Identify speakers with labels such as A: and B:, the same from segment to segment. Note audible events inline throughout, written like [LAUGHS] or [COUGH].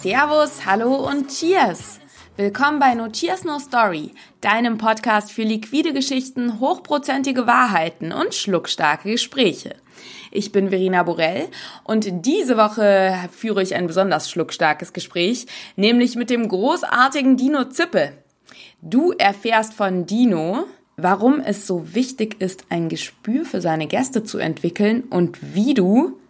A: Servus, hallo und Cheers! Willkommen bei No Cheers No Story, deinem Podcast für liquide Geschichten, hochprozentige Wahrheiten und schluckstarke Gespräche. Ich bin Verena Borell und diese Woche führe ich ein besonders schluckstarkes Gespräch, nämlich mit dem großartigen Dino Zippe. Du erfährst von Dino, warum es so wichtig ist, ein Gespür für seine Gäste zu entwickeln und wie du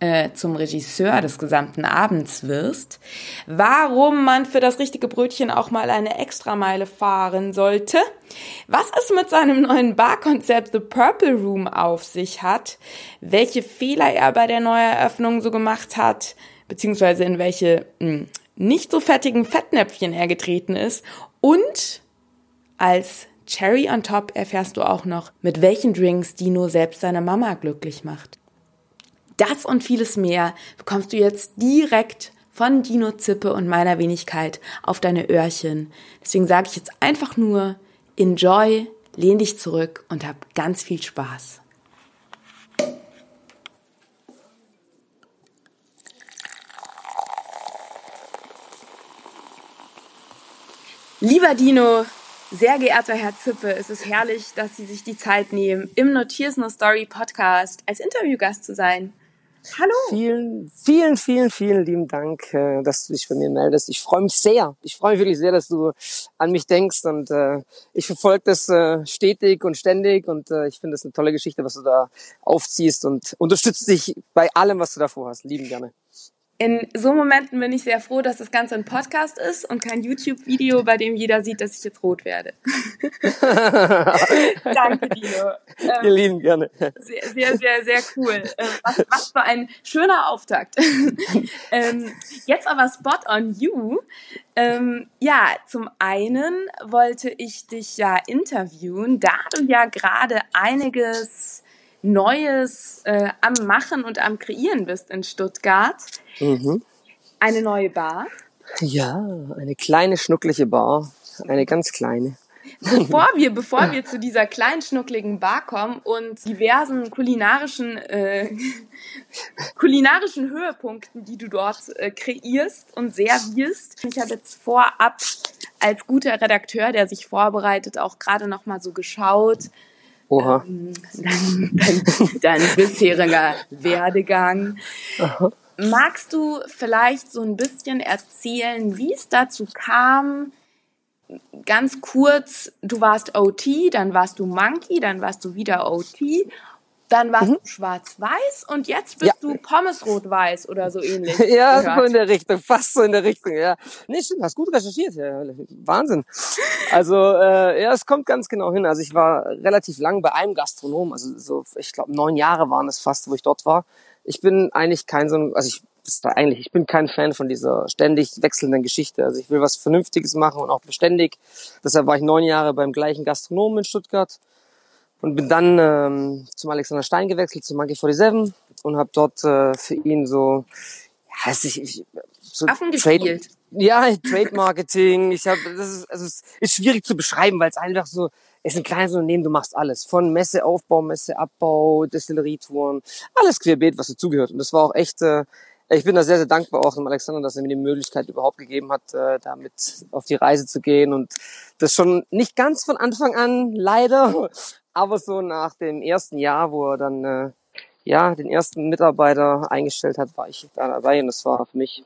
A: äh, zum Regisseur des gesamten Abends wirst, warum man für das richtige Brötchen auch mal eine Extrameile fahren sollte, was es mit seinem neuen Barkonzept The Purple Room auf sich hat, welche Fehler er bei der Neueröffnung so gemacht hat, beziehungsweise in welche mh, hm, nicht so fettigen Fettnäpfchen er getreten ist und als Cherry on top erfährst du auch noch, mit welchen Drinks Dino selbst seine Mama glücklich macht. Das und vieles mehr bekommst du jetzt direkt von Dino Zippe und meiner Wenigkeit auf deine Öhrchen. Deswegen sage ich jetzt einfach nur, enjoy, lehn dich zurück und hab ganz viel Spaß. Lieber Dino, sehr geehrter Herr Zippe, es ist herrlich, dass Sie sich die Zeit nehmen, im Notiers No Story Podcast als Interviewgast zu sein. Hallo.
B: Vielen, vielen, vielen, vielen lieben Dank, äh, dass du dich bei mir meldest. Ich freue mich sehr. Ich freue mich wirklich sehr, dass du an mich denkst und äh, ich verfolge das äh, stetig und ständig und äh, ich finde es eine tolle Geschichte, was du da aufziehst und unterstütze dich bei allem, was du davor hast. Lieben gerne.
A: In so Momenten bin ich sehr froh, dass das Ganze ein Podcast ist und kein YouTube-Video, bei dem jeder sieht, dass ich jetzt rot werde. [LAUGHS] Danke, Dino.
B: Ähm, Wir lieben gerne.
A: Sehr, sehr, sehr, sehr cool. Ähm, was, was für ein schöner Auftakt. [LAUGHS] ähm, jetzt aber Spot on You. Ähm, ja, zum einen wollte ich dich ja interviewen, da du ja gerade einiges Neues äh, am Machen und am Kreieren bist in Stuttgart. Mhm. Eine neue Bar.
B: Ja, eine kleine, schnuckliche Bar. Eine ganz kleine.
A: Bevor wir, bevor [LAUGHS] wir zu dieser kleinen, schnuckligen Bar kommen und diversen kulinarischen, äh, [LAUGHS] kulinarischen Höhepunkten, die du dort äh, kreierst und servierst. Ich habe jetzt vorab als guter Redakteur, der sich vorbereitet, auch gerade noch mal so geschaut,
B: Oha. Ähm,
A: dein, [LAUGHS] dein, dein bisheriger Werdegang. Aha. Magst du vielleicht so ein bisschen erzählen, wie es dazu kam? Ganz kurz, du warst OT, dann warst du Monkey, dann warst du wieder OT dann warst mhm. du schwarz-weiß und jetzt bist ja. du Pommes-rot-weiß oder so ähnlich. [LAUGHS]
B: ja, so in der Richtung, fast so in der Richtung, ja. Nee, stimmt, hast gut recherchiert, ja. Wahnsinn. Also, äh, ja, es kommt ganz genau hin. Also ich war relativ lang bei einem Gastronom, also so, ich glaube, neun Jahre waren es fast, wo ich dort war. Ich bin eigentlich kein so ein, also ich eigentlich, ich bin kein Fan von dieser ständig wechselnden Geschichte. Also ich will was Vernünftiges machen und auch beständig. Deshalb war ich neun Jahre beim gleichen Gastronomen in Stuttgart und bin dann ähm, zum Alexander Stein gewechselt, zu Monkey 47 und habe dort äh, für ihn so, ja, ich, ich
A: so Affen Trade,
B: ja, Trade Marketing. Ich habe, das ist, also es ist schwierig zu beschreiben, weil es einfach so, es ist ein kleines Unternehmen, du machst alles. Von Messeaufbau, Messeabbau, Destillerietouren, alles querbeet, was dazugehört. Und das war auch echt, äh, ich bin da sehr, sehr dankbar auch dem Alexander, dass er mir die Möglichkeit überhaupt gegeben hat, äh, damit auf die Reise zu gehen und das schon nicht ganz von Anfang an, leider, [LAUGHS] aber so nach dem ersten Jahr, wo er dann äh, ja den ersten Mitarbeiter eingestellt hat, war ich da dabei und das war für mich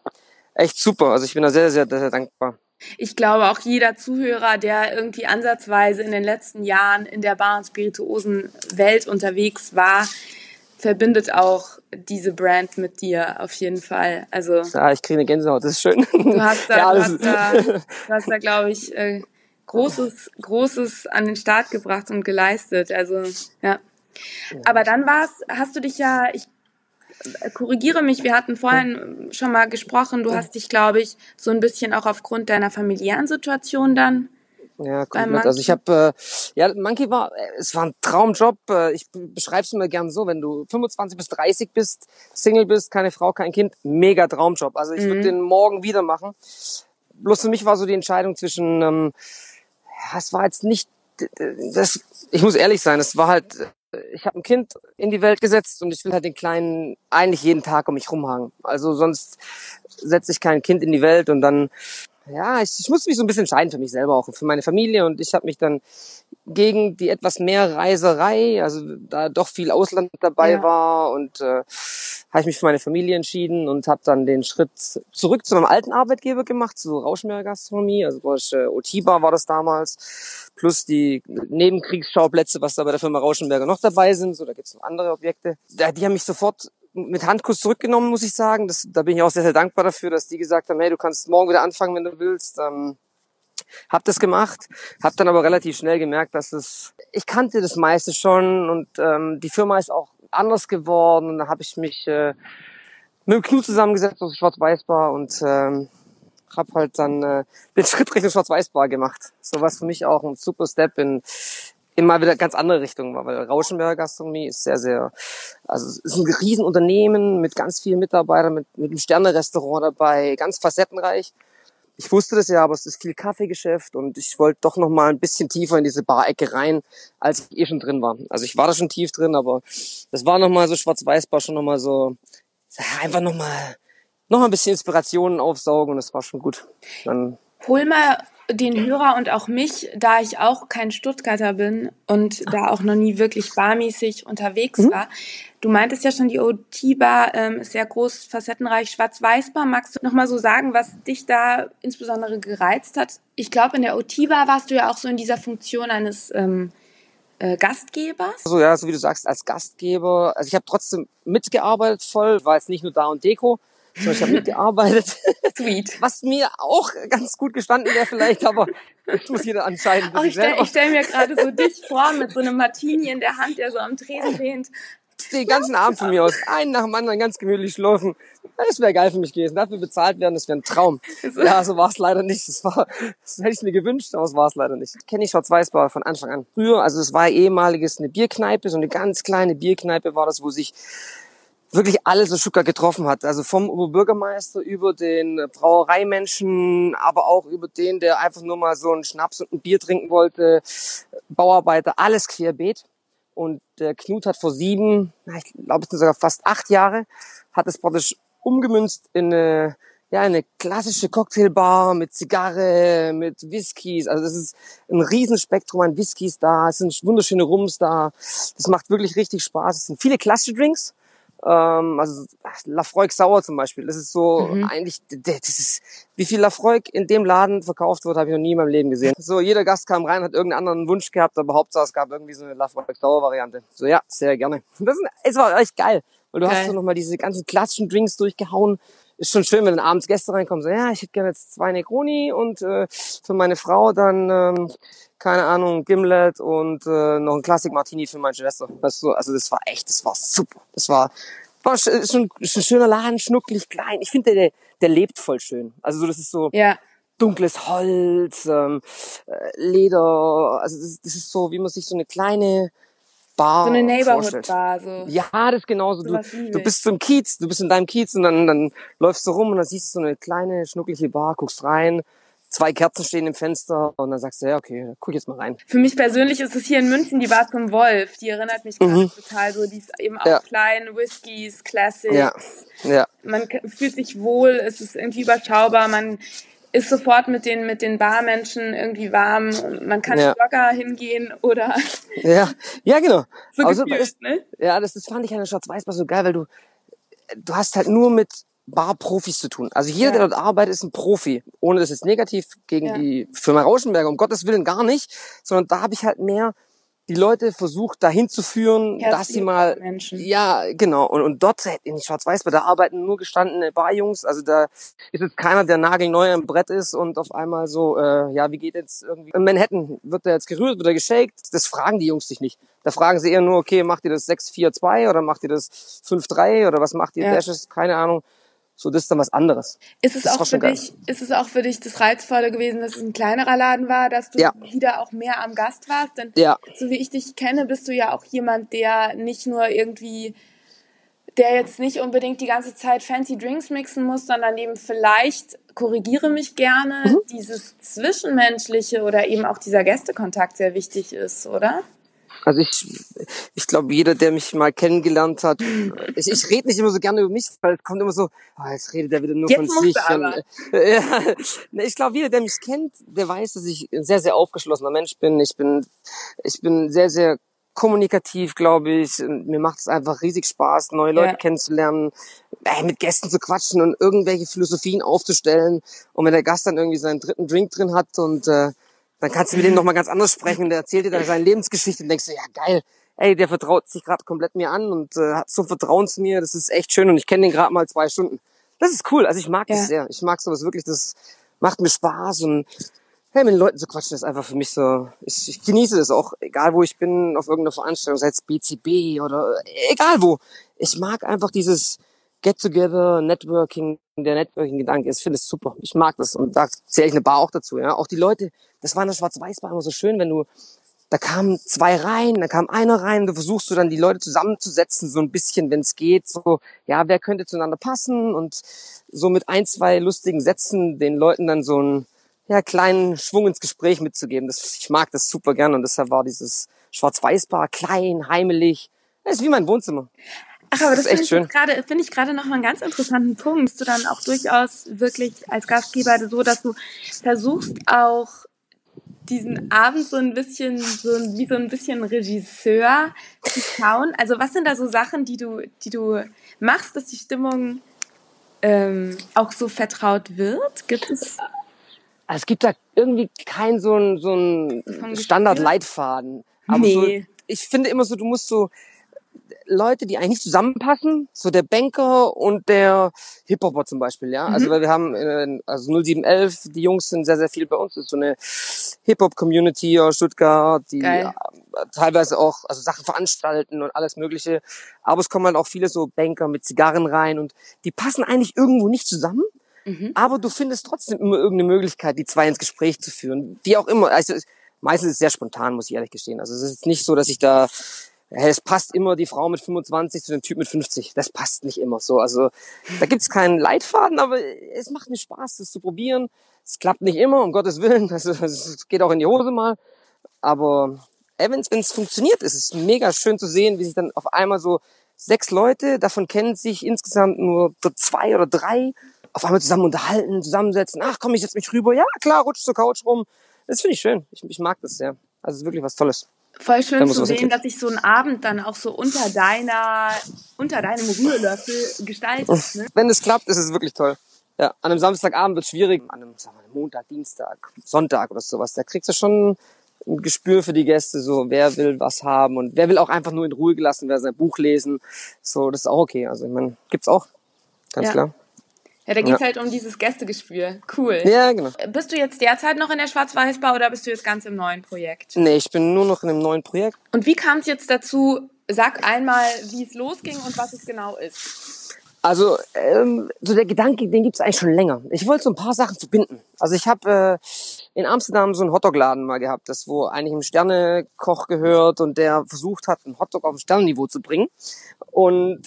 B: echt super. Also ich bin da sehr, sehr, sehr, sehr dankbar.
A: Ich glaube, auch jeder Zuhörer, der irgendwie ansatzweise in den letzten Jahren in der Bar- und Spirituosen-Welt unterwegs war, verbindet auch diese Brand mit dir auf jeden Fall. Also
B: ja, ich kriege eine Gänsehaut, das ist schön.
A: Du hast da, [LAUGHS] ja, du hast da, du hast da glaube ich, äh, Großes, Großes an den Start gebracht und geleistet. Also, ja. Aber dann war's, hast du dich ja, ich korrigiere mich, wir hatten vorhin schon mal gesprochen, du hast dich, glaube ich, so ein bisschen auch aufgrund deiner familiären Situation dann
B: ja, komplett. Also ich habe, äh, ja, Monkey war, es war ein Traumjob. Äh, ich beschreibe es immer gern so, wenn du 25 bis 30 bist, Single bist, keine Frau, kein Kind, mega Traumjob. Also ich mhm. würde den morgen wieder machen. Bloß für mich war so die Entscheidung zwischen ähm, ja, es war jetzt nicht, das, ich muss ehrlich sein, es war halt ich habe ein Kind in die Welt gesetzt und ich will halt den Kleinen eigentlich jeden Tag um mich rumhangen. Also sonst setze ich kein Kind in die Welt und dann ja, ich, ich musste mich so ein bisschen entscheiden für mich selber auch, für meine Familie und ich habe mich dann gegen die etwas mehr Reiserei, also da doch viel Ausland dabei ja. war und äh, habe ich mich für meine Familie entschieden und habe dann den Schritt zurück zu meinem alten Arbeitgeber gemacht, zu Rauschenberger Gastronomie, also äh, Otiba war das damals, plus die Nebenkriegsschauplätze, was da bei der Firma Rauschenberger noch dabei sind, so da gibt's noch andere Objekte. Da, die haben mich sofort mit Handkuss zurückgenommen, muss ich sagen. Das, da bin ich auch sehr, sehr dankbar dafür, dass die gesagt haben, hey, du kannst morgen wieder anfangen, wenn du willst. Ähm, hab das gemacht, hab dann aber relativ schnell gemerkt, dass es, ich kannte das meiste schon und ähm, die Firma ist auch anders geworden und da habe ich mich äh, mit dem Knut zusammengesetzt aus Schwarz-Weiß-Bar und ähm, habe halt dann äh, den Schritt Richtung Schwarz-Weiß-Bar gemacht. So was für mich auch ein super Step in mal wieder ganz andere Richtung war, weil Rauschenberger Gastronomie ist sehr, sehr, also ist ein Riesenunternehmen mit ganz vielen Mitarbeitern, mit, mit einem Sterne-Restaurant dabei, ganz facettenreich. Ich wusste das ja, aber es ist viel Kaffeegeschäft und ich wollte doch noch mal ein bisschen tiefer in diese Barecke rein, als ich eh schon drin war. Also ich war da schon tief drin, aber das war noch mal so Schwarz-Weiß-Bar schon noch mal so, einfach noch mal, noch mal ein bisschen Inspirationen aufsaugen und das war schon gut. Dann
A: Hol mal den Hörer und auch mich, da ich auch kein Stuttgarter bin und da auch noch nie wirklich barmäßig unterwegs mhm. war. Du meintest ja schon, die OT-Bar ähm, ist sehr groß, facettenreich, schwarz-weiß-Bar. Magst du noch mal so sagen, was dich da insbesondere gereizt hat? Ich glaube, in der OT-Bar warst du ja auch so in dieser Funktion eines ähm, äh, Gastgebers.
B: Also ja, so wie du sagst, als Gastgeber. Also ich habe trotzdem mitgearbeitet voll, war jetzt nicht nur da und Deko, so, ich habe mitgearbeitet. [LAUGHS]
A: Sweet.
B: Was mir auch ganz gut gestanden wäre vielleicht, aber ich muss jeder anscheinend.
A: Ach, ich stelle stell mir gerade so dich vor mit so einem Martini in der Hand, der so am Tresen lehnt.
B: Den ganzen Abend von mir aus. Einen nach dem anderen ganz gemütlich schlafen. Das wäre geil für mich gewesen. Dafür bezahlt werden, das wäre ein Traum. Ja, so war es leider nicht. Das, war, das hätte ich mir gewünscht, aber es war es leider nicht. Kenne ich Schwarz-Weiß-Bar von Anfang an. Früher, also es war ehemaliges eine Bierkneipe, so eine ganz kleine Bierkneipe war das, wo sich wirklich alles so Stuttgart getroffen hat. Also vom Oberbürgermeister über den Brauereimenschen, aber auch über den, der einfach nur mal so einen Schnaps und ein Bier trinken wollte, Bauarbeiter, alles querbeet. Und der Knut hat vor sieben, ich glaube es sind sogar fast acht Jahre, hat es praktisch umgemünzt in eine, ja, eine klassische Cocktailbar mit Zigarre, mit Whiskys. Also das ist ein Riesenspektrum an Whiskys da, es sind wunderschöne Rums da. Das macht wirklich richtig Spaß. Es sind viele klassische Drinks, ähm, also Lafroig Sauer zum Beispiel. Das ist so mhm. eigentlich, das ist, wie viel Lafroig in dem Laden verkauft wird, habe ich noch nie in meinem Leben gesehen. So, jeder Gast kam rein, hat irgendeinen anderen Wunsch gehabt, aber Hauptsache es gab irgendwie so eine Lafroig Sauer Variante. So, ja, sehr gerne. Das ist, es war echt geil, weil du geil. hast so nochmal diese ganzen klassischen Drinks durchgehauen ist schon schön, wenn dann abends Gäste reinkommen, so, ja, ich hätte gerne jetzt zwei Negroni und äh, für meine Frau dann, ähm, keine Ahnung, Gimlet und äh, noch ein Classic Martini für meine Schwester. Weißt du, also das war echt, das war super. Das war, war schon, schon ein schöner Laden, schnucklig, klein. Ich finde, der, der lebt voll schön. Also so, das ist so
A: ja.
B: dunkles Holz, ähm, äh, Leder, also das, das ist so, wie man sich so eine kleine Bar.
A: So eine Neighborhood-Bar. So.
B: Ja, das ist genauso. Du, du bist zum Kiez, du bist in deinem Kiez und dann, dann läufst du rum und dann siehst du so eine kleine, schnuckliche Bar, guckst rein, zwei Kerzen stehen im Fenster und dann sagst du, ja, okay, guck jetzt mal rein.
A: Für mich persönlich ist es hier in München die Bar zum Wolf. Die erinnert mich mhm. total so. Die ist eben auch ja. klein, Whiskys, Classics.
B: Ja. ja.
A: Man fühlt sich wohl, es ist irgendwie überschaubar, man ist sofort mit den, mit den Barmenschen irgendwie warm. Man kann ja. locker hingehen oder.
B: Ja, ja, genau. [LAUGHS]
A: So also, gefühlt, ist, ne?
B: Ja, das, das fand ich an der Schwarz-Weiß-Bar so geil, weil du, du hast halt nur mit Barprofis zu tun. Also jeder, ja. der dort arbeitet, ist ein Profi. Ohne das jetzt negativ gegen ja. die Firma Rauschenberger, um Gottes Willen gar nicht, sondern da habe ich halt mehr die Leute versucht dahin zu führen, Herzlich dass sie mal
A: Menschen.
B: ja genau und, und dort in Schwarz-Weiß, da arbeiten nur gestandene Barjungs, also da ist jetzt keiner, der nagelneu am Brett ist und auf einmal so äh, ja wie geht jetzt irgendwie in Manhattan wird der jetzt gerührt, wird er geshakt, das fragen die Jungs sich nicht. Da fragen sie eher nur okay macht ihr das 6-4-2 oder macht ihr das 5-3 oder was macht ihr ja. Dashes, keine Ahnung. So, das ist dann was anderes.
A: Ist es, auch für dich, ist es auch für dich das Reizvolle gewesen, dass es ein kleinerer Laden war, dass du ja. wieder auch mehr am Gast warst? Denn
B: ja.
A: so wie ich dich kenne, bist du ja auch jemand, der nicht nur irgendwie, der jetzt nicht unbedingt die ganze Zeit fancy Drinks mixen muss, sondern eben vielleicht, korrigiere mich gerne, mhm. dieses Zwischenmenschliche oder eben auch dieser Gästekontakt sehr wichtig ist, oder?
B: Also ich, ich glaube, jeder, der mich mal kennengelernt hat, ich, ich rede nicht immer so gerne über mich, weil es kommt immer so, oh, jetzt redet er wieder nur
A: Jetzt
B: von sich. Und, [LAUGHS] ja, ich glaube, jeder, der mich kennt, der weiß, dass ich ein sehr, sehr aufgeschlossener Mensch bin. Ich bin, ich bin sehr, sehr kommunikativ, glaube ich. Und mir macht es einfach riesig Spaß, neue Leute
A: Ja.
B: kennenzulernen, äh, mit Gästen zu quatschen und irgendwelche Philosophien aufzustellen. Und wenn der Gast dann irgendwie seinen dritten Drink drin hat und äh, dann kannst du mit dem nochmal ganz anders sprechen. Der erzählt dir dann seine Lebensgeschichte und denkst du, ja geil, ey, der vertraut sich gerade komplett mir an und äh, hat so Vertrauen zu mir. Das ist echt schön und ich kenne den gerade mal zwei Stunden. Das ist cool. Also ich mag
A: Ja.
B: das sehr. Ich mag sowas wirklich. Das macht mir Spaß und hey, mit den Leuten zu quatschen ist einfach für mich so. Ich, ich genieße das auch, egal wo ich bin, auf irgendeiner Veranstaltung, sei es BCB oder egal wo. Ich mag einfach dieses Get-Together, Networking, der Networking-Gedanke. Ich finde es super. Ich mag das und da zähle ich eine Bar auch dazu. Ja, auch die Leute. Das war in der Schwarz-Weiß-Bar immer so schön, wenn du da kamen zwei rein, da kam einer rein, du versuchst du dann die Leute zusammenzusetzen, so ein bisschen, wenn es geht, so, ja, wer könnte zueinander passen und so mit ein, zwei lustigen Sätzen den Leuten dann so einen ja, kleinen Schwung ins Gespräch mitzugeben. Das, ich mag das super gern und deshalb war dieses Schwarz-Weiß-Bar klein, heimelig. Das ist wie mein Wohnzimmer.
A: Ach, aber das
B: Das ist echt
A: finde ich gerade, finde ich gerade noch mal einen ganz interessanten Punkt. Du dann auch durchaus wirklich als Gastgeber so, dass du versuchst auch diesen Abend so ein bisschen, so ein- wie so ein bisschen Regisseur zu schauen. Also was sind da so Sachen, die du, die du machst, dass die Stimmung ähm, auch so vertraut wird? Gibt es?
B: Also es gibt da irgendwie kein so ein, so ein Standard-Leitfaden. Aber
A: Nee.
B: so, ich finde immer so, du musst so Leute, die eigentlich zusammenpassen, so der Banker und der Hip-Hopper zum Beispiel, ja.
A: Mhm.
B: Also weil wir haben, äh, also 0711, die Jungs sind sehr, sehr viel bei uns. Das ist so eine Hip-Hop-Community aus Stuttgart, die
A: Geil.
B: äh, teilweise auch also Sachen veranstalten und alles Mögliche. Aber es kommen halt auch viele so Banker mit Zigarren rein und die passen eigentlich irgendwo nicht zusammen.
A: Mhm.
B: Aber du findest trotzdem immer irgendeine Möglichkeit, die zwei ins Gespräch zu führen. Wie auch immer. Also meistens ist es sehr spontan, muss ich ehrlich gestehen. Also es ist nicht so, dass ich da es passt immer die Frau mit 25 zu dem Typ mit 50. Das passt nicht immer so. Also da gibt's keinen Leitfaden, aber es macht mir Spaß, das zu probieren. Es klappt nicht immer, um Gottes Willen. Also, es geht auch in die Hose mal. Aber wenn es funktioniert, ist es mega schön zu sehen, wie sich dann auf einmal so sechs Leute, davon kennen sich insgesamt nur zwei oder drei, auf einmal zusammen unterhalten, zusammensetzen. Ach komm, ich setz mich rüber. Ja, klar, rutsch zur Couch rum. Das finde ich schön. Ich, ich mag das sehr. Also es ist wirklich was Tolles.
A: Voll schön zu sehen, dass sich so ein Abend dann auch so unter deiner, unter deinem Rührlöffel gestaltet. Ne?
B: Wenn es klappt, ist es wirklich toll. Ja, an einem Samstagabend wird schwierig. An einem sagen wir, Montag, Dienstag, Sonntag oder sowas. Da kriegst du schon ein Gespür für die Gäste, so wer will was haben und wer will auch einfach nur in Ruhe gelassen, wer sein Buch lesen. So, das ist auch okay. Also ich meine, gibt's auch. Ganz
A: Ja.
B: klar.
A: Ja, da geht's
B: Ja.
A: halt um dieses Gästegespür. Cool.
B: Ja, genau.
A: Bist du jetzt derzeit noch in der Schwarz-Weiß-Bar oder bist du jetzt ganz im neuen Projekt?
B: Nee, ich bin nur noch in einem neuen Projekt.
A: Und wie kam es jetzt dazu? Sag einmal, wie es losging und was es genau ist.
B: Also ähm, so der Gedanke, den gibt's eigentlich schon länger. Ich wollte so ein paar Sachen verbinden. Also ich habe äh, in Amsterdam so einen Hotdog-Laden mal gehabt, das wo eigentlich ein Sternekoch gehört und der versucht hat, einen Hotdog auf ein Sternenniveau zu bringen. Und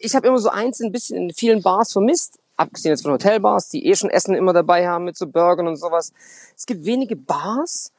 B: ich habe immer so eins ein bisschen in vielen Bars vermisst, abgesehen jetzt von Hotelbars, die eh schon Essen immer dabei haben mit so Burgern und sowas. Es gibt wenige Bars,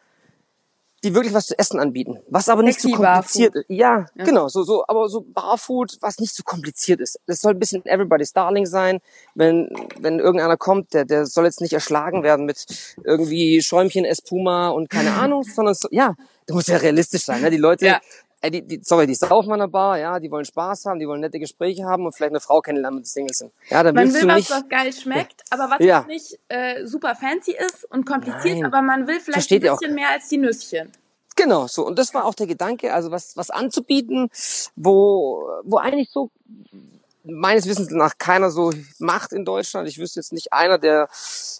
B: die wirklich was zu essen anbieten, was aber nicht so
A: Sexy
B: kompliziert ist. Ja,
A: Ja.
B: genau, so so, aber so Barfood, was nicht so kompliziert ist. Das soll ein bisschen everybody's darling sein. Wenn wenn irgendeiner kommt, der der soll jetzt nicht erschlagen werden mit irgendwie Schäumchen Espuma und keine [LAUGHS] Ahnung, sondern so, ja, der muss ja realistisch sein, ne? Die Leute
A: Ja.
B: Ey, die, die, sorry, die saufen an der Bar, ja, die wollen Spaß haben, die wollen nette Gespräche haben und vielleicht eine Frau kennenlernen, wenn sie Single sind. Ja, dann
A: Man will was,
B: nicht.
A: was geil schmeckt, aber was
B: Ja.
A: nicht äh, super fancy ist und kompliziert,
B: Nein.
A: aber man will vielleicht
B: Versteht
A: ein bisschen mehr als die Nüsschen.
B: Genau, so. Und das war auch der Gedanke, also was, was anzubieten, wo, wo eigentlich so meines Wissens nach keiner so macht in Deutschland. Ich wüsste jetzt nicht einer, der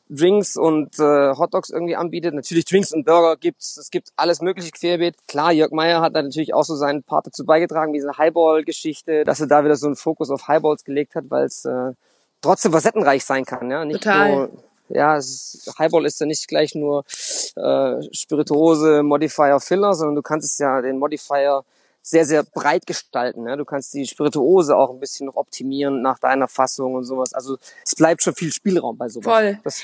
B: Drinks und äh, Hotdogs irgendwie anbietet. Natürlich Drinks und Burger gibt's. Es gibt alles mögliche querbeet. Klar, Jörg Meyer hat da natürlich auch so seinen Part dazu beigetragen, diese Highball-Geschichte, dass er da wieder so einen Fokus auf Highballs gelegt hat, weil es äh, trotzdem facettenreich sein kann. Ja, nicht
A: Total.
B: nur ja, ist, Highball ist ja nicht gleich nur äh, Spirituose, Modifier, Filler, sondern du kannst es ja den Modifier sehr, sehr breit gestalten. Ne? Du kannst die Spirituose auch ein bisschen noch optimieren nach deiner Fassung und sowas. Also es bleibt schon viel Spielraum bei sowas.
A: Voll.
B: Das,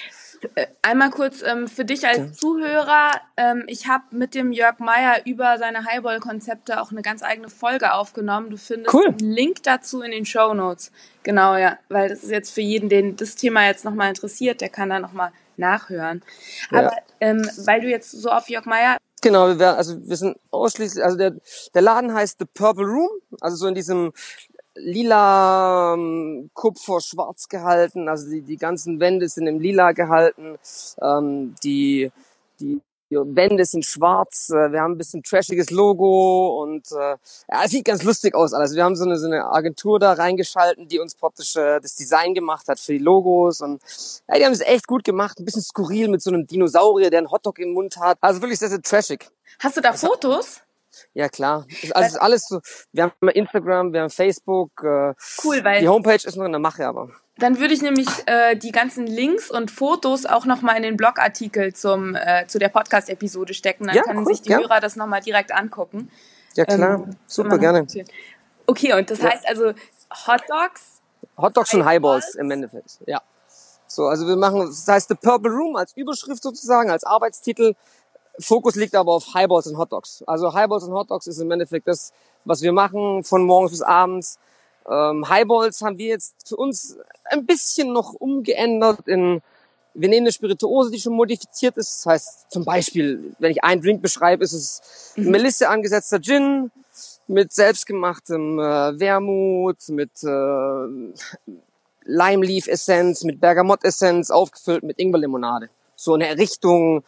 A: Äh, einmal kurz ähm, für dich als. Zuhörer. Ähm, ich habe mit dem Jörg Meyer über seine Highball-Konzepte auch eine ganz eigene Folge aufgenommen. Du findest cool. einen Link dazu in den Show Notes. Genau, ja, weil das ist jetzt für jeden, den das Thema jetzt nochmal interessiert, der kann da nochmal nachhören. Ja. Aber ähm, weil du jetzt so auf Jörg Meyer
B: Genau, wir werden, also wir sind ausschließlich, also der, der Laden heißt The Purple Room, also so in diesem lila ähm, Kupfer schwarz gehalten, also die, die ganzen Wände sind im lila gehalten, ähm, die, die die Wände sind schwarz, äh, wir haben ein bisschen trashiges Logo und äh, ja, es sieht ganz lustig aus alles. Wir haben so eine, so eine Agentur da reingeschalten, die uns praktisch äh, das Design gemacht hat für die Logos und ja, die haben es echt gut gemacht, ein bisschen skurril mit so einem Dinosaurier, der einen Hotdog im Mund hat. Also wirklich sehr, sehr trashig.
A: Hast du da Fotos?
B: Ja, klar. Also alles so, wir haben Instagram, wir haben Facebook. Äh,
A: cool, weil...
B: Die Homepage ist noch in der Mache, aber...
A: Dann würde ich nämlich äh, die ganzen Links und Fotos auch nochmal in den Blogartikel zum, äh, zu der Podcast-Episode stecken. Dann ja, können cool, sich die ja. Hörer das nochmal direkt angucken.
B: Ja, klar. Ähm, Super, gerne.
A: Okay, und das ja. heißt also Hot Dogs?
B: Hot Dogs und Highballs im Endeffekt, ja. So, also wir machen, das heißt The Purple Room als Überschrift sozusagen, als Arbeitstitel. Fokus liegt aber auf Highballs und Hot Dogs. Also Highballs und Hot Dogs ist im Endeffekt das, was wir machen, von morgens bis abends. Ähm, Highballs haben wir jetzt für uns ein bisschen noch umgeändert in, wir nehmen eine Spirituose, die schon modifiziert ist. Das heißt, zum Beispiel, wenn ich einen Drink beschreibe, ist es mhm. Melisse angesetzter Gin mit selbstgemachtem äh, Wermut, mit äh, Lime Leaf Essenz, mit Bergamot Essenz, aufgefüllt mit Ingwerlimonade. So eine Richtung,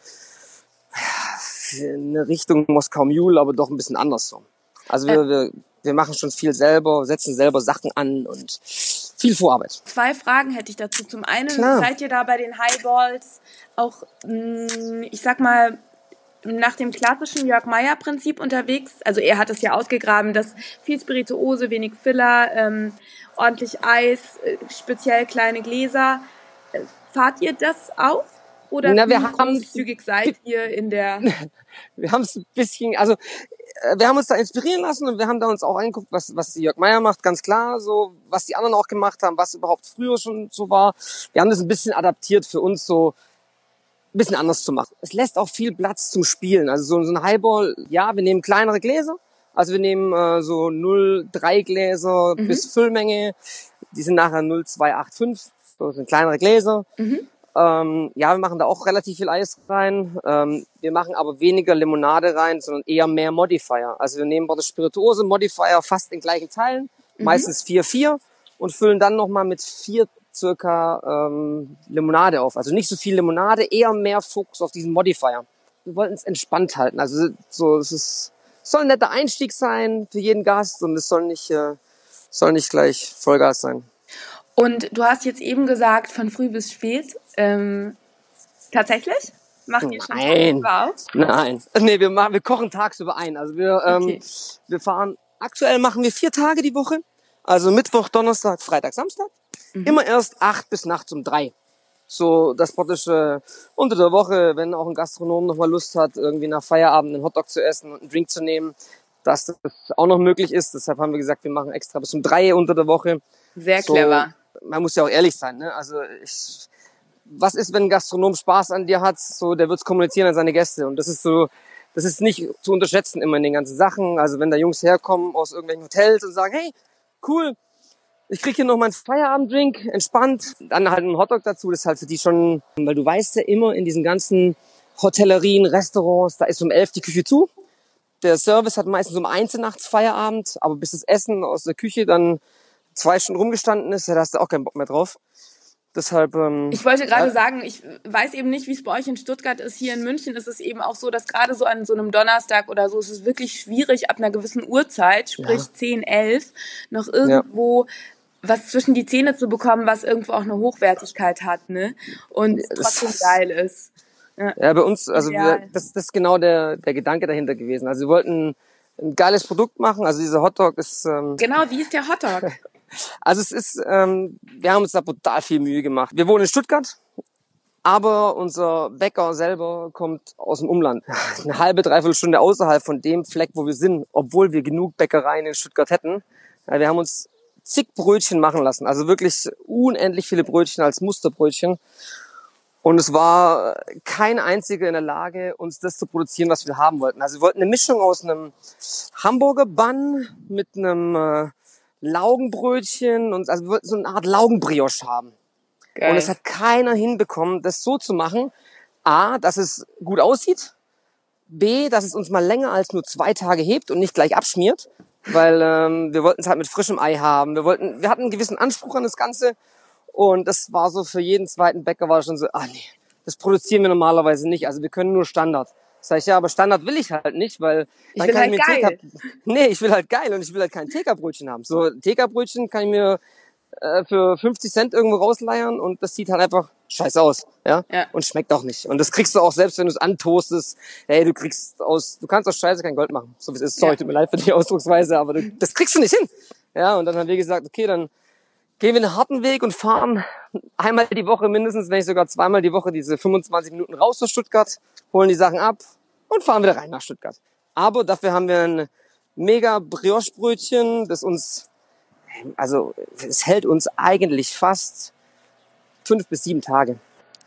B: eine Richtung Moskau Mule, aber doch ein bisschen anders so. Also wir, wir wir machen schon viel selber, setzen selber Sachen an und viel Vorarbeit.
A: Zwei Fragen hätte ich dazu. Zum einen, Klar. seid ihr da bei den Highballs auch, mm, ich sag mal, nach dem klassischen Jörg Meyer Prinzip unterwegs. Also er hat es ja ausgegraben, dass viel Spirituose, wenig Filler, ähm, ordentlich Eis, äh, speziell kleine Gläser. Äh, fahrt ihr das auch? Oder
B: Na, wir haben
A: zügig seid ihr in der? [LAUGHS]
B: wir haben es ein bisschen, also wir haben uns da inspirieren lassen und wir haben da uns auch angeguckt, was, was Jörg Meier macht, ganz klar, so, was die anderen auch gemacht haben, was überhaupt früher schon so war. Wir haben das ein bisschen adaptiert für uns so, ein bisschen anders zu machen. Es lässt auch viel Platz zum Spielen. Also so, so ein Highball, ja, wir nehmen kleinere Gläser. Also wir nehmen äh, so 0,3 Gläser mhm. bis Füllmenge. Die sind nachher 0,285. So sind kleinere Gläser. Mhm. Ähm, ja, wir machen da auch relativ viel Eis rein. Ähm, wir machen aber weniger Limonade rein, sondern eher mehr Modifier. Also wir nehmen bei der Spirituose Modifier fast in gleichen Teilen, mhm. meistens 4-4 und füllen dann nochmal mit vier circa ähm, Limonade auf. Also nicht so viel Limonade, eher mehr Fokus auf diesen Modifier. Wir wollten es entspannt halten. Also so, es ist, soll ein netter Einstieg sein für jeden Gast und es soll nicht, äh, soll nicht gleich Vollgas sein.
A: Und du hast jetzt eben gesagt, von früh bis spät. Ähm, tatsächlich? Macht ihr schon
B: Nein. Nein. Nee, wir machen, wir kochen tagsüber ein. Also wir, ähm, okay. wir fahren, aktuell machen wir vier Tage die Woche. Also Mittwoch, Donnerstag, Freitag, Samstag. Mhm. Immer erst acht bis nachts um drei. So, das praktisch äh, unter der Woche, wenn auch ein Gastronom noch mal Lust hat, irgendwie nach Feierabend einen Hotdog zu essen und einen Drink zu nehmen, dass das auch noch möglich ist. Deshalb haben wir gesagt, wir machen extra bis um drei unter der Woche.
A: Sehr so, clever
B: man muss ja auch ehrlich sein, ne? Also ich, was ist, wenn ein Gastronom Spaß an dir hat? So, der wird's kommunizieren an seine Gäste. Und das ist so, das ist nicht zu unterschätzen immer in den ganzen Sachen. Also wenn da Jungs herkommen aus irgendwelchen Hotels und sagen, hey, cool, ich krieg hier noch meinen Feierabenddrink, entspannt, dann halt einen Hotdog dazu, das ist halt für die schon, weil du weißt ja immer in diesen ganzen Hotellerien, Restaurants, da ist um elf die Küche zu. Der Service hat meistens um eins nachts Feierabend, aber bis das Essen aus der Küche dann zwei Stunden rumgestanden ist, da hast du auch keinen Bock mehr drauf. Deshalb. Ähm,
A: ich wollte gerade ja. sagen, ich weiß eben nicht, wie es bei euch in Stuttgart ist. Hier in München ist es eben auch so, dass gerade so an so einem Donnerstag oder so ist es wirklich schwierig, ab einer gewissen Uhrzeit, sprich ja. 10, 11, noch irgendwo ja. was zwischen die Zähne zu bekommen, was irgendwo auch eine Hochwertigkeit hat, ne? Und trotzdem geil ist.
B: Ja, ja bei uns, also wir, das, das ist genau der, der Gedanke dahinter gewesen. Also wir wollten ein geiles Produkt machen. Also dieser Hotdog ist. Ähm,
A: genau, wie ist der Hotdog? [LAUGHS]
B: Also es ist, ähm, wir haben uns da brutal viel Mühe gemacht. Wir wohnen in Stuttgart, aber unser Bäcker selber kommt aus dem Umland. [LAUGHS] Eine halbe, dreiviertel Stunde außerhalb von dem Fleck, wo wir sind, obwohl wir genug Bäckereien in Stuttgart hätten. Ja, wir haben uns zig Brötchen machen lassen, also wirklich unendlich viele Brötchen als Musterbrötchen. Und es war kein einziger in der Lage, uns das zu produzieren, was wir haben wollten. Also wir wollten eine Mischung aus einem Hamburger Bun mit einem äh, Laugenbrötchen und also wir wollten so eine Art Laugenbrioche haben.
A: Geil.
B: Und es hat keiner hinbekommen, das so zu machen. A, dass es gut aussieht. B, dass es uns mal länger als nur zwei Tage hebt und nicht gleich abschmiert. Weil ähm, wir wollten es halt mit frischem Ei haben. Wir wollten, wir hatten einen gewissen Anspruch an das Ganze. Und das war so für jeden zweiten Bäcker war schon so, ah nee, das produzieren wir normalerweise nicht. Also wir können nur Standard. Sag ich, ja, aber Standard will ich halt nicht, weil
A: Ich will halt
B: mir
A: geil.
B: Nee, ich will halt geil und ich will halt kein TK-Brötchen haben. So, TK-Brötchen kann ich mir äh, für 50 Cent irgendwo rausleiern und das sieht halt einfach scheiße aus, ja?
A: Ja.
B: Und schmeckt auch nicht. Und das kriegst du auch selbst, wenn du es antoastest. Hey, du kriegst aus, du kannst aus Scheiße kein Gold machen. So wie es ist. Sorry,
A: Ja.
B: tut mir leid für die [LAUGHS] Ausdrucksweise, aber du, das kriegst du nicht hin. Ja, und dann haben wir gesagt, okay, dann gehen wir einen harten Weg und fahren einmal die Woche mindestens, wenn nicht sogar zweimal die Woche diese 25 Minuten raus aus Stuttgart, holen die Sachen ab und fahren wieder rein nach Stuttgart. Aber dafür haben wir ein mega Brioche-Brötchen, das uns, also es hält uns eigentlich fast fünf bis sieben Tage.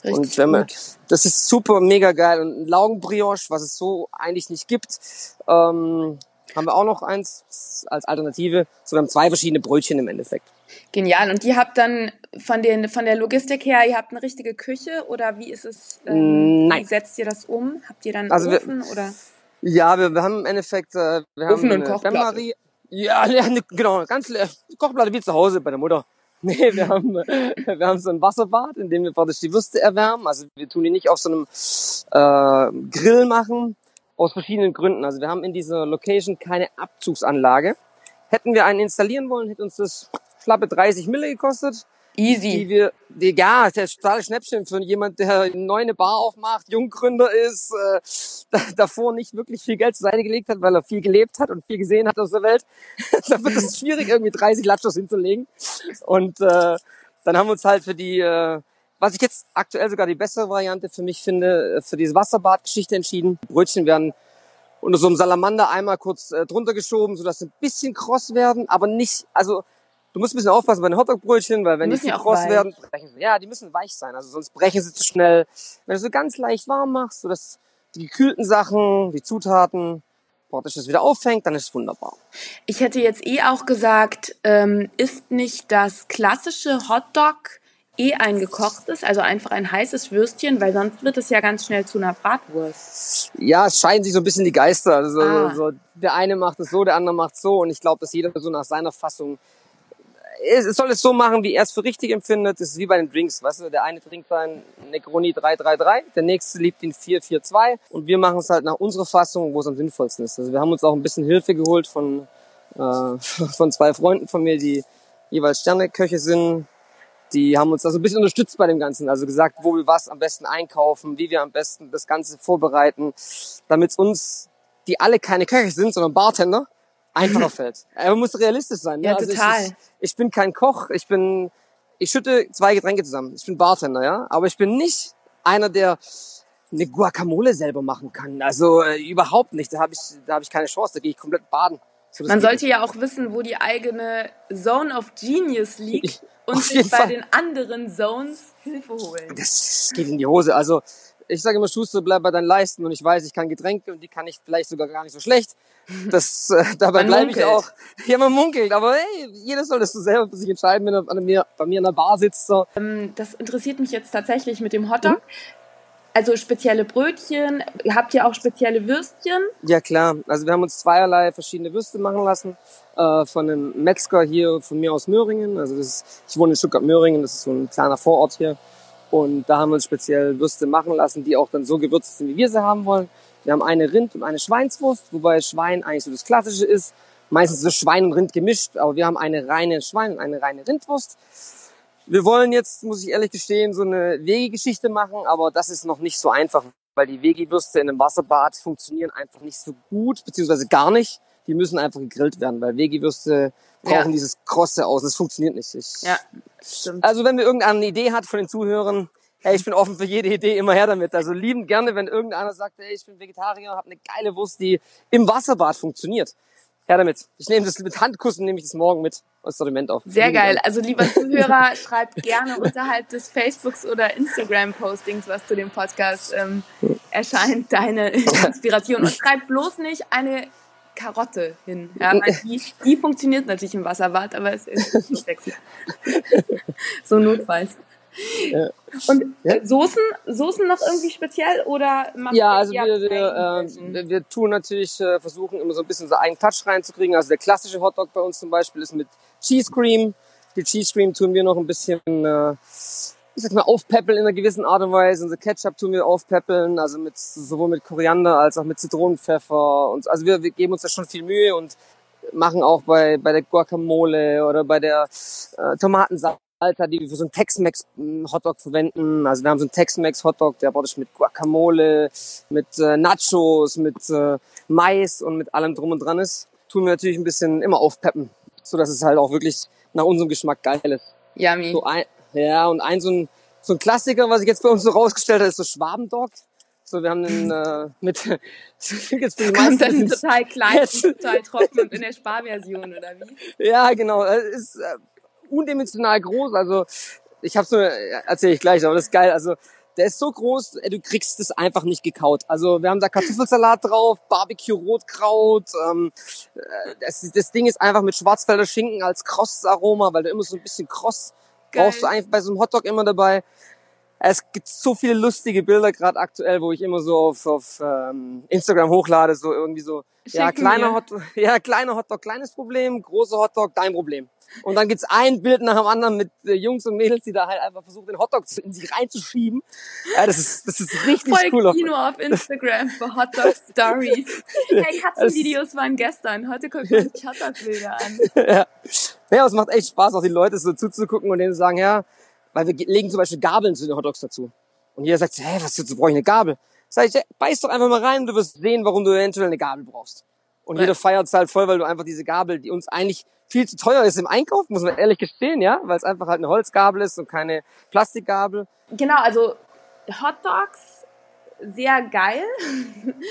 A: Richtig
B: und wenn man,
A: gut.
B: das ist super, mega geil. Und ein Laugenbrioche, was es so eigentlich nicht gibt, ähm, haben wir auch noch eins als Alternative. So, wir haben zwei verschiedene Brötchen im Endeffekt.
A: Genial. Und ihr habt dann von, den, von der Logistik her, ihr habt eine richtige Küche oder wie ist es? Ähm,
B: Mm, nein.
A: Wie setzt ihr das um? Habt ihr dann einen
B: Also wir-
A: Ofen oder?
B: Ja, wir, wir haben im Endeffekt, äh, wir haben
A: Ofen und
B: eine
A: Kochplatte.
B: Ja, [LAUGHS] ne, genau, ganz le- Kochplatte wie zu Hause bei der Mutter. [LAUGHS] Nee, wir haben, [LAUGHS] wir haben so ein Wasserbad, in dem wir praktisch die Würste erwärmen. Also wir tun die nicht auf so einem äh, Grill machen, aus verschiedenen Gründen. Also wir haben in dieser Location keine Abzugsanlage. Hätten wir einen installieren wollen, hätte uns das schlappe 30 Mille gekostet die
A: Easy.
B: wir, die, ja, der totale Schnäppchen für jemand, der neu eine Bar aufmacht, Junggründer ist, äh, da, davor nicht wirklich viel Geld zur Seite gelegt hat, weil er viel gelebt hat und viel gesehen hat aus der Welt. [LAUGHS] da wird es schwierig, irgendwie 30 Latschos hinzulegen. Und äh, dann haben wir uns halt für die, äh, was ich jetzt aktuell sogar die bessere Variante für mich finde, äh, für diese Wasserbadgeschichte entschieden. Brötchen werden unter so einem Salamander einmal kurz äh, drunter geschoben, sodass sie ein bisschen kross werden, aber nicht, also du musst ein bisschen aufpassen bei den Hotdog-Brötchen, weil wenn
A: Die
B: die kross
A: weich.
B: werden, brechen sie. Ja, die müssen weich sein, also sonst brechen sie zu schnell. Wenn du so ganz leicht warm machst, sodass die gekühlten Sachen, die Zutaten, praktisch das wieder auffängt, dann ist es wunderbar.
A: Ich hätte jetzt eh auch gesagt, ähm, ist nicht das klassische Hotdog eh ein gekochtes, also einfach ein heißes Würstchen, weil sonst wird es ja ganz schnell zu einer Bratwurst.
B: Ja, es scheiden sich so ein bisschen die Geister. Also
A: Ah.
B: so, der eine macht es so, der andere macht es so und ich glaube, dass jeder so nach seiner Fassung es es soll es so machen, wie er es für richtig empfindet. Das ist wie bei den Drinks, weißt du, der eine trinkt seinen Negroni 333, der nächste liebt ihn 442 und wir machen es halt nach unserer Fassung, wo es am sinnvollsten ist. Also wir haben uns auch ein bisschen Hilfe geholt von äh, [LAUGHS] von zwei Freunden von mir, die jeweils Sterneköche sind. Die haben uns also ein bisschen unterstützt bei dem Ganzen, also gesagt, wo wir was am besten einkaufen, wie wir am besten das Ganze vorbereiten, damit uns, die alle keine Köche sind, sondern Bartender, einfacher [LAUGHS] fällt. Man muss realistisch sein. Ne?
A: Ja,
B: also
A: total.
B: Ich, ich, ich bin kein Koch, ich bin, ich schütte zwei Getränke zusammen. Ich bin Bartender, ja, aber ich bin nicht einer, der eine Guacamole selber machen kann. Also äh, überhaupt nicht. Da habe ich, da habe ich keine Chance. Da gehe ich komplett baden. So,
A: Man
B: geht
A: sollte ja auch wissen, wo die eigene Zone of Genius liegt und sich bei
B: Fall.
A: den anderen Zones Hilfe holen.
B: das geht in die Hose. Also ich sage immer, Schuster, bleib bei deinen Leisten und ich weiß, ich kann Getränke und die kann ich vielleicht sogar gar nicht so schlecht. Das, äh, [LAUGHS] dabei bleibe ich auch. Ja, man munkelt, aber hey, jeder soll das so selber für sich entscheiden, wenn er an mir, bei mir in der Bar sitzt. So.
A: Ähm, Das interessiert mich jetzt tatsächlich mit dem Hotdog. Also spezielle Brötchen, habt ihr auch spezielle Würstchen?
B: Ja klar, also wir haben uns zweierlei verschiedene Würste machen lassen äh, von einem Metzger hier von mir aus Möhringen. Also das ist, ich wohne in Stuttgart-Möhringen, das ist so ein kleiner Vorort hier. Und da haben wir uns speziell Würste machen lassen, die auch dann so gewürzt sind, wie wir sie haben wollen. Wir haben eine Rind- und eine Schweinswurst, wobei Schwein eigentlich so das Klassische ist. Meistens so Schwein und Rind gemischt, aber wir haben eine reine Schwein- und eine reine Rindwurst. Wir wollen jetzt, muss ich ehrlich gestehen, so eine Vegi-Geschichte machen, aber das ist noch nicht so einfach, weil die Vegi-Würste in einem Wasserbad funktionieren einfach nicht so gut, beziehungsweise gar nicht. Die müssen einfach gegrillt werden, weil Vegi-Würste brauchen
A: Ja.
B: dieses Krosse aus. Das funktioniert nicht. Ich,
A: Ja, stimmt.
B: Also wenn wir irgendeine Idee hat von den Zuhörern, hey, ich bin offen für jede Idee, immer her damit. Also liebend gerne, wenn irgendeiner sagt, hey, ich bin Vegetarier, habe eine geile Wurst, die im Wasserbad funktioniert. Ja, damit. Ich nehme das mit Handkussen, nehme ich das morgen mit als Sortiment auf.
A: Sehr geil. Also lieber Zuhörer, [LAUGHS] schreibt gerne unterhalb des Facebooks oder Instagram-Postings, was zu dem Podcast ähm, erscheint, deine [LAUGHS] Inspiration. Und schreibt bloß nicht eine Karotte hin. Ja, die, die funktioniert natürlich im Wasserbad, aber es ist nicht sexy. [LAUGHS] so notfalls. Ja. Und ja? Soßen, Soßen noch irgendwie speziell oder
B: macht Ja, also wir, wir, äh, wir tun natürlich, äh, versuchen immer so ein bisschen so einen Touch reinzukriegen. Also der klassische Hotdog bei uns zum Beispiel ist mit Cheese Cream. Die Cheese Cream tun wir noch ein bisschen, äh, ich sag mal, aufpeppeln in einer gewissen Art und Weise. Unser Ketchup tun wir aufpeppeln, also mit sowohl mit Koriander als auch mit Zitronenpfeffer. Und also wir, wir geben uns da schon viel Mühe und machen auch bei bei der Guacamole oder bei der äh, Tomatensalat Alter, die wir für so einen Tex-Mex hm, verwenden. Also wir haben so einen Tex-Mex Hotdog, der praktisch mit Guacamole, mit äh, Nachos, mit äh, Mais und mit allem drum und dran ist. Tun wir natürlich ein bisschen immer aufpeppen, so dass es halt auch wirklich nach unserem Geschmack geil ist.
A: Yummy.
B: So ein, ja, und ein so ein so ein Klassiker, was ich jetzt bei uns so rausgestellt habe, ist so Schwabendog. So, wir haben einen äh, mit [LAUGHS]
A: jetzt für die Kommt dann total klein, total trocken und in der Sparversion oder wie?
B: Ja, genau. Ist äh, undimensional groß. Also ich habe so, erzähle ich gleich, aber das ist geil. Also der ist so groß, du kriegst es einfach nicht gekaut. Also wir haben da Kartoffelsalat drauf, Barbecue Rotkraut. Ähm, äh, das, das Ding ist einfach mit Schwarzwälder Schinken als Cross-Aroma, weil du immer so ein bisschen Cross Geil. brauchst du einfach bei so einem Hotdog immer dabei. Es gibt so viele lustige Bilder gerade aktuell, wo ich immer so auf, auf ähm, Instagram hochlade, so irgendwie so, Schicken ja, kleiner Hotdog, [LAUGHS] ja, kleiner Hotdog, kleines Problem, großer Hotdog, dein Problem. Und dann gibt's ein Bild nach dem anderen mit äh, Jungs und Mädels, die da halt einfach versuchen, den Hotdog in sich reinzuschieben. Ja, das ist, das ist richtig
A: Voll
B: cool.
A: Kino auf Instagram für Hotdog [LAUGHS] Stories. Hey, Katzenvideos waren gestern. Heute gucken wir uns Hotdog-Bilder an. [LAUGHS]
B: ja. ja, es macht echt Spaß, auch die Leute so zuzugucken und denen zu sagen, ja, weil wir legen zum Beispiel Gabeln zu den Hotdogs dazu. Und jeder sagt, hä, was, jetzt brauche ich eine Gabel? Sag ich, beiß doch einfach mal rein, du wirst sehen, warum du eventuell eine Gabel brauchst. Und jeder feiert es halt voll, weil du einfach diese Gabel, die uns eigentlich viel zu teuer ist im Einkauf, muss man ehrlich gestehen, ja, weil es einfach halt eine Holzgabel ist und keine Plastikgabel.
A: Genau, also Hot Dogs sehr geil.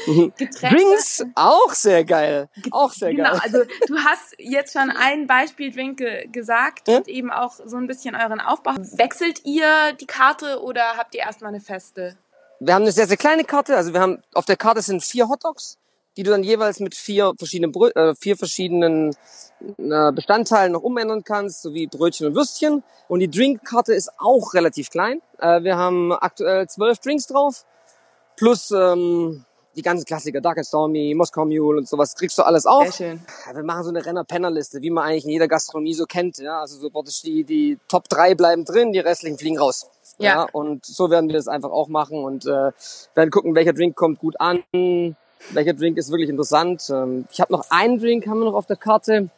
B: Mhm. [LAUGHS] Getränke. Drinks auch sehr geil. Auch sehr
A: genau,
B: geil.
A: also du hast jetzt schon ein Beispiel Drink ge gesagt ja? und eben auch so ein bisschen euren Aufbau. Wechselt ihr die Karte oder habt ihr erstmal eine feste?
B: Wir haben eine sehr, sehr kleine Karte. Also wir haben, auf der Karte sind vier Hotdogs die du dann jeweils mit vier verschiedenen, Brö äh, vier verschiedenen äh, Bestandteilen noch umändern kannst, sowie Brötchen und Würstchen. Und die Drinkkarte ist auch relativ klein. Äh, wir haben aktuell zwölf Drinks drauf, plus ähm, die ganzen Klassiker, Dark and Stormy, Moskau Mule und sowas, kriegst du alles auf.
A: Sehr schön.
B: Wir machen so eine Renner-Penner-Liste, wie man eigentlich in jeder Gastronomie so kennt. Ja? Also so die, die Top 3 bleiben drin, die restlichen fliegen raus. Ja. ja. Und so werden wir das einfach auch machen und äh, werden gucken, welcher Drink kommt gut an, welcher Drink ist wirklich interessant. Ähm, ich habe noch einen Drink, haben wir noch auf der Karte,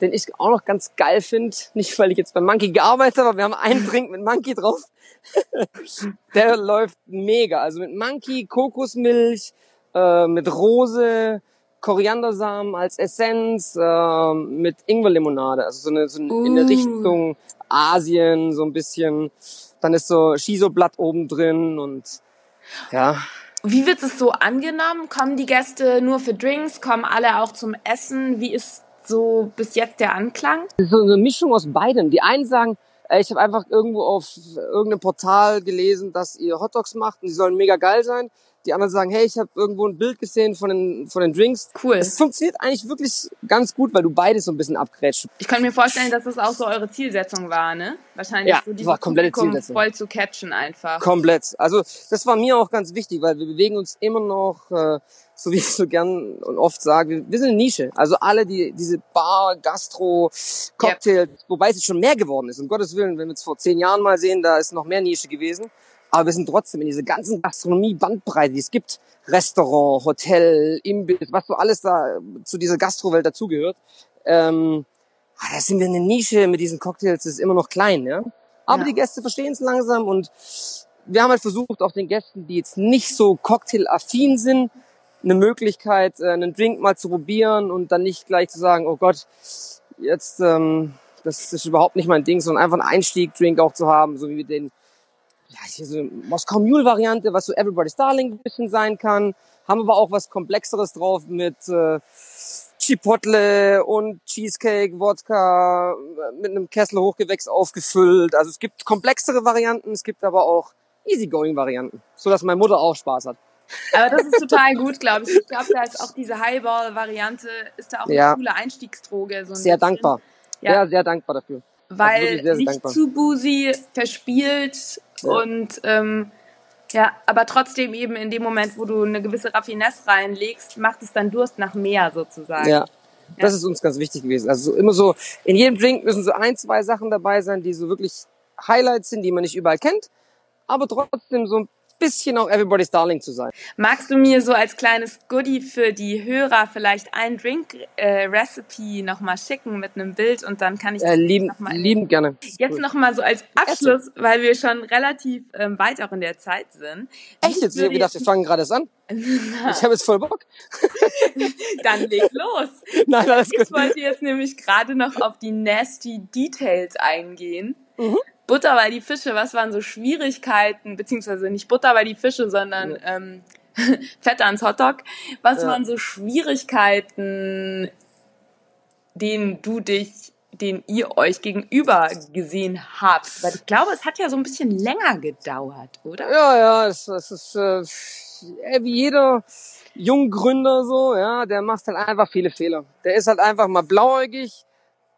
B: den ich auch noch ganz geil finde. Nicht, weil ich jetzt bei Monkey gearbeitet habe, aber wir haben einen Drink mit Monkey drauf. [LAUGHS] der läuft mega. Also mit Monkey, Kokosmilch, äh, mit Rose, Koriandersamen als Essenz, äh, mit Ingwerlimonade. Also so eine, so eine, uh. in der Richtung Asien, so ein bisschen. Dann ist so Shiso-Blatt oben drin und ja.
A: Wie wird es so angenommen? Kommen die Gäste nur für Drinks? Kommen alle auch zum Essen? Wie ist so bis jetzt der Anklang?
B: So eine Mischung aus beidem. Die einen sagen, ich habe einfach irgendwo auf irgendeinem Portal gelesen, dass ihr Hotdogs macht und die sollen mega geil sein. Die anderen sagen, hey, ich habe irgendwo ein Bild gesehen von den, von den Drinks.
A: Cool.
B: Es funktioniert eigentlich wirklich ganz gut, weil du beides so ein bisschen abgrätscht.
A: Ich kann mir vorstellen, dass das auch so eure Zielsetzung war, ne? Wahrscheinlich
B: ja,
A: so dieses
B: war komplette Zielsetzung.
A: voll zu catchen einfach.
B: Komplett. Also das war mir auch ganz wichtig, weil wir bewegen uns immer noch, äh, so wie ich so gern und oft sage, wir sind eine Nische. Also alle, die diese Bar, Gastro, Cocktail, yep. wobei es schon mehr geworden ist. Um Gottes Willen, wenn wir es vor zehn Jahren mal sehen, da ist noch mehr Nische gewesen. Aber wir sind trotzdem in diese ganzen Gastronomie-Bandbreite, die es gibt. Restaurant, Hotel, Imbiss, was so alles da zu dieser Gastrowelt dazugehört. Ähm, ah, da sind wir eine Nische mit diesen Cocktails, das ist immer noch klein, ja. Aber ja. die Gäste verstehen es langsam und wir haben halt versucht, auch den Gästen, die jetzt nicht so cocktail-affin sind, eine Möglichkeit, äh, einen Drink mal zu probieren und dann nicht gleich zu sagen, oh Gott, jetzt, ähm, das ist überhaupt nicht mein Ding, sondern einfach einen Einstieg-Drink auch zu haben, so wie den ja, hier so eine Moskau Mule Variante, was so Everybody's Darling ein bisschen sein kann. Haben aber auch was Komplexeres drauf mit äh, Chipotle und Cheesecake, Wodka mit einem Kessel Hochgewächs aufgefüllt. Also es gibt komplexere Varianten, es gibt aber auch easygoing Varianten, so dass meine Mutter auch Spaß hat.
A: Aber das ist total gut, glaube ich. Ich glaube, da ist auch diese Highball-Variante, ist da auch
B: Ja.
A: eine coole Einstiegsdroge. So ein
B: Sehr
A: bisschen.
B: dankbar.
A: Ja.
B: Ja, sehr dankbar dafür.
A: Weil
B: wirklich sehr, sehr
A: nicht
B: dankbar.
A: zu boozy, verspielt
B: Ja.
A: und ähm, ja, aber trotzdem eben in dem Moment, wo du eine gewisse Raffinesse reinlegst, macht es dann Durst nach mehr sozusagen.
B: Ja. Das ist uns ganz wichtig gewesen. Also so immer so, in jedem Drink müssen so ein, zwei Sachen dabei sein, die so wirklich Highlights sind, die man nicht überall kennt, aber trotzdem so ein bisschen auch Everybody's Darling zu sein.
A: Magst du mir so als kleines Goodie für die Hörer vielleicht ein Drink-Recipe nochmal schicken mit einem Bild und dann kann ich
B: Äh, lieben,
A: noch mal-
B: lieben gerne.
A: Jetzt noch mal so als Abschluss, weil wir schon relativ ähm, weit auch in der Zeit sind.
B: Echt jetzt? Ich habe gedacht, wir fangen gerade erst an. [LAUGHS] Ich habe jetzt voll Bock. [LAUGHS]
A: Dann leg los. [LAUGHS]
B: Nein, alles gut.
A: Ich wollte jetzt nämlich gerade noch auf die nasty Details eingehen.
B: Mhm.
A: Butter bei die Fische, was waren so Schwierigkeiten, beziehungsweise nicht Butter bei die Fische, sondern ähm, [LAUGHS] Fett ans Hotdog. Was
B: Ja.
A: waren so Schwierigkeiten, denen du dich, denen ihr euch gegenüber gesehen habt? Weil ich glaube, es hat ja so ein bisschen länger gedauert, oder?
B: Ja, ja, das, das ist äh, äh, wie jeder Junggründer so, ja, der macht halt einfach viele Fehler. Der ist halt einfach mal blauäugig,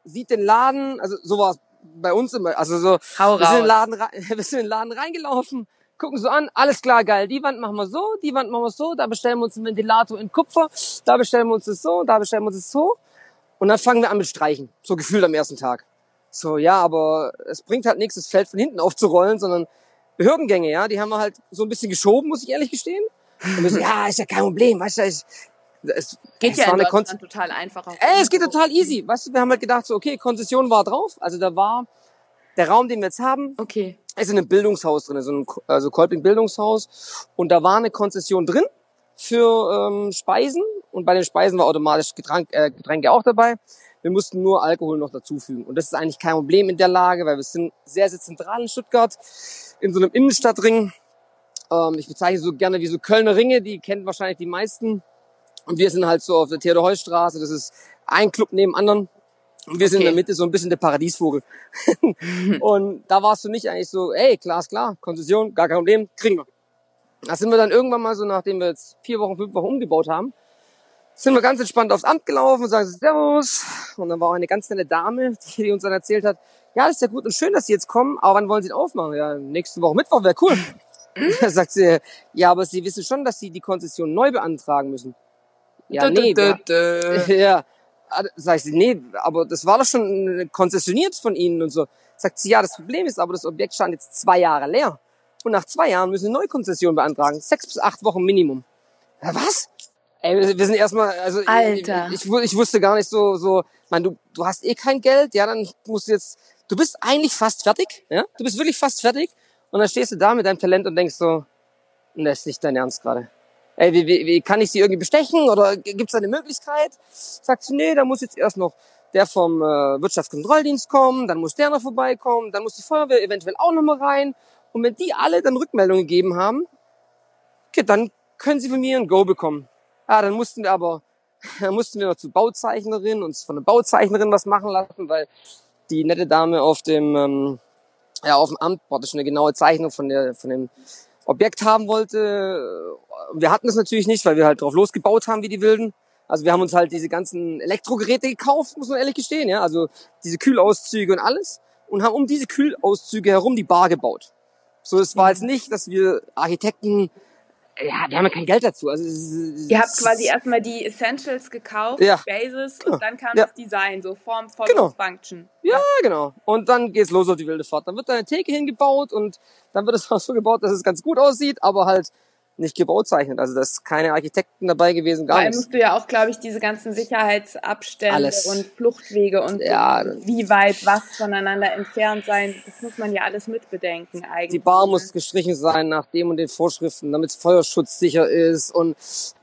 B: sieht den Laden, also so war es bei uns immer, also so,
A: Hau
B: wir sind, in den. Laden, rein- [LAUGHS] wir sind in den Laden reingelaufen, gucken so an, alles klar, geil, die Wand machen wir so, die Wand machen wir so, da bestellen wir uns einen Ventilator in Kupfer, da bestellen wir uns das so, da bestellen wir uns das so und dann fangen wir an mit Streichen, so gefühlt am ersten Tag. So, ja, aber es bringt halt nichts, das Feld von hinten aufzurollen, sondern Behördengänge, ja, die haben wir halt so ein bisschen geschoben, muss ich ehrlich gestehen. Und wir so, [LAUGHS] ja, ist ja kein Problem, weißt du, es, es,
A: Geht
B: es
A: ja
B: war
A: in
B: eine Kon
A: total einfach.
B: Ey, es geht total easy, weißt du, wir haben halt gedacht, so, okay, Konzession war drauf, also da war der Raum, den wir jetzt haben,
A: Okay.
B: ist in einem Bildungshaus drin, so ein also Kolping Bildungshaus und da war eine Konzession drin für ähm, Speisen und bei den Speisen war automatisch Getränk, äh, Getränke auch dabei. Wir mussten nur Alkohol noch dazufügen und das ist eigentlich kein Problem in der Lage, weil wir sind sehr, sehr zentral in Stuttgart, in so einem Innenstadtring. Ähm, ich bezeichne so gerne wie so Kölner Ringe, die kennen wahrscheinlich die meisten. Und wir sind halt so auf der Theodor-Heuss-Straße, das ist ein Club neben anderen. Und wir sind in
A: Okay.
B: der Mitte so ein bisschen der Paradiesvogel. [LAUGHS] und da warst du nicht eigentlich so, ey, klar ist klar, Konzession, gar kein Problem, kriegen wir. Da sind wir dann irgendwann mal so, nachdem wir jetzt vier Wochen, fünf Wochen umgebaut haben, sind wir ganz entspannt aufs Amt gelaufen und sagen Servus. Und dann war auch eine ganz nette Dame, die uns dann erzählt hat, ja, das ist ja gut und schön, dass Sie jetzt kommen, aber wann wollen Sie denn aufmachen? Ja, nächste Woche Mittwoch wäre cool. [LAUGHS] Da sagt sie, ja, aber Sie wissen schon, dass Sie die Konzession neu beantragen müssen. Ja, nee,
A: Dö, dö, dö. [LAUGHS]
B: ja. Sag ich, nee, aber das war doch schon konzessioniert von Ihnen und so. Sagt sie, ja, das Problem ist aber, das Objekt stand jetzt zwei Jahre leer. Und nach zwei Jahren müssen Sie eine Neukonzession beantragen. Sechs bis acht Wochen Minimum. Ja, was? Ey, wir sind erstmal, also ich-
A: Alter.
B: Ich, ich, ich wusste gar nicht so, so, man, du, du hast eh kein Geld, ja, dann musst du jetzt, du bist eigentlich fast fertig, ja, du bist wirklich fast fertig. Und dann stehst du da mit deinem Talent und denkst so, das ist nicht dein Ernst gerade. Ey, wie, wie, wie kann ich sie irgendwie bestechen oder gibt's da eine Möglichkeit? Sagt sie, nee, da muss jetzt erst noch der vom äh, Wirtschaftskontrolldienst kommen, dann muss der noch vorbeikommen, dann muss die Feuerwehr eventuell auch noch mal rein. Und wenn die alle dann Rückmeldungen gegeben haben, okay, dann können sie von mir ein Go bekommen. Ja, dann mussten wir aber, [LAUGHS] dann mussten wir noch zur Bauzeichnerin, uns von der Bauzeichnerin was machen lassen, weil die nette Dame auf dem, ähm, ja, auf dem Amt praktisch eine genaue Zeichnung von der, von dem Objekt haben wollte. Wir hatten es natürlich nicht, weil wir halt drauf losgebaut haben wie die Wilden. Also wir haben uns halt diese ganzen Elektrogeräte gekauft, muss man ehrlich gestehen, ja. Also diese Kühlauszüge und alles. Und haben um diese Kühlauszüge herum die Bar gebaut. So, es war jetzt nicht, dass wir Architekten, ja, wir haben ja kein Geld dazu. Also,
A: Ihr habt quasi erstmal die Essentials gekauft,
B: Ja.
A: Basis,
B: Genau.
A: und dann kam
B: Ja.
A: das Design, so Form, Follow,
B: Genau.
A: Function.
B: Ja, genau. Und dann geht's los auf die wilde Fahrt. Dann wird da eine Theke hingebaut und dann wird es [LAUGHS] auch so gebaut, dass es ganz gut aussieht, aber halt nicht gebauzeichnet. Also da ist keine Architekten dabei gewesen,
A: Vor
B: gar
A: allem
B: nichts.
A: musst du ja auch, glaube ich, diese ganzen Sicherheitsabstände
B: Alles.
A: und Fluchtwege und
B: Ja.
A: wie weit was voneinander entfernt sein, das muss man ja alles mitbedenken eigentlich.
B: Die Bar muss gestrichen sein nach dem und den Vorschriften, damit es feuerschutzsicher ist und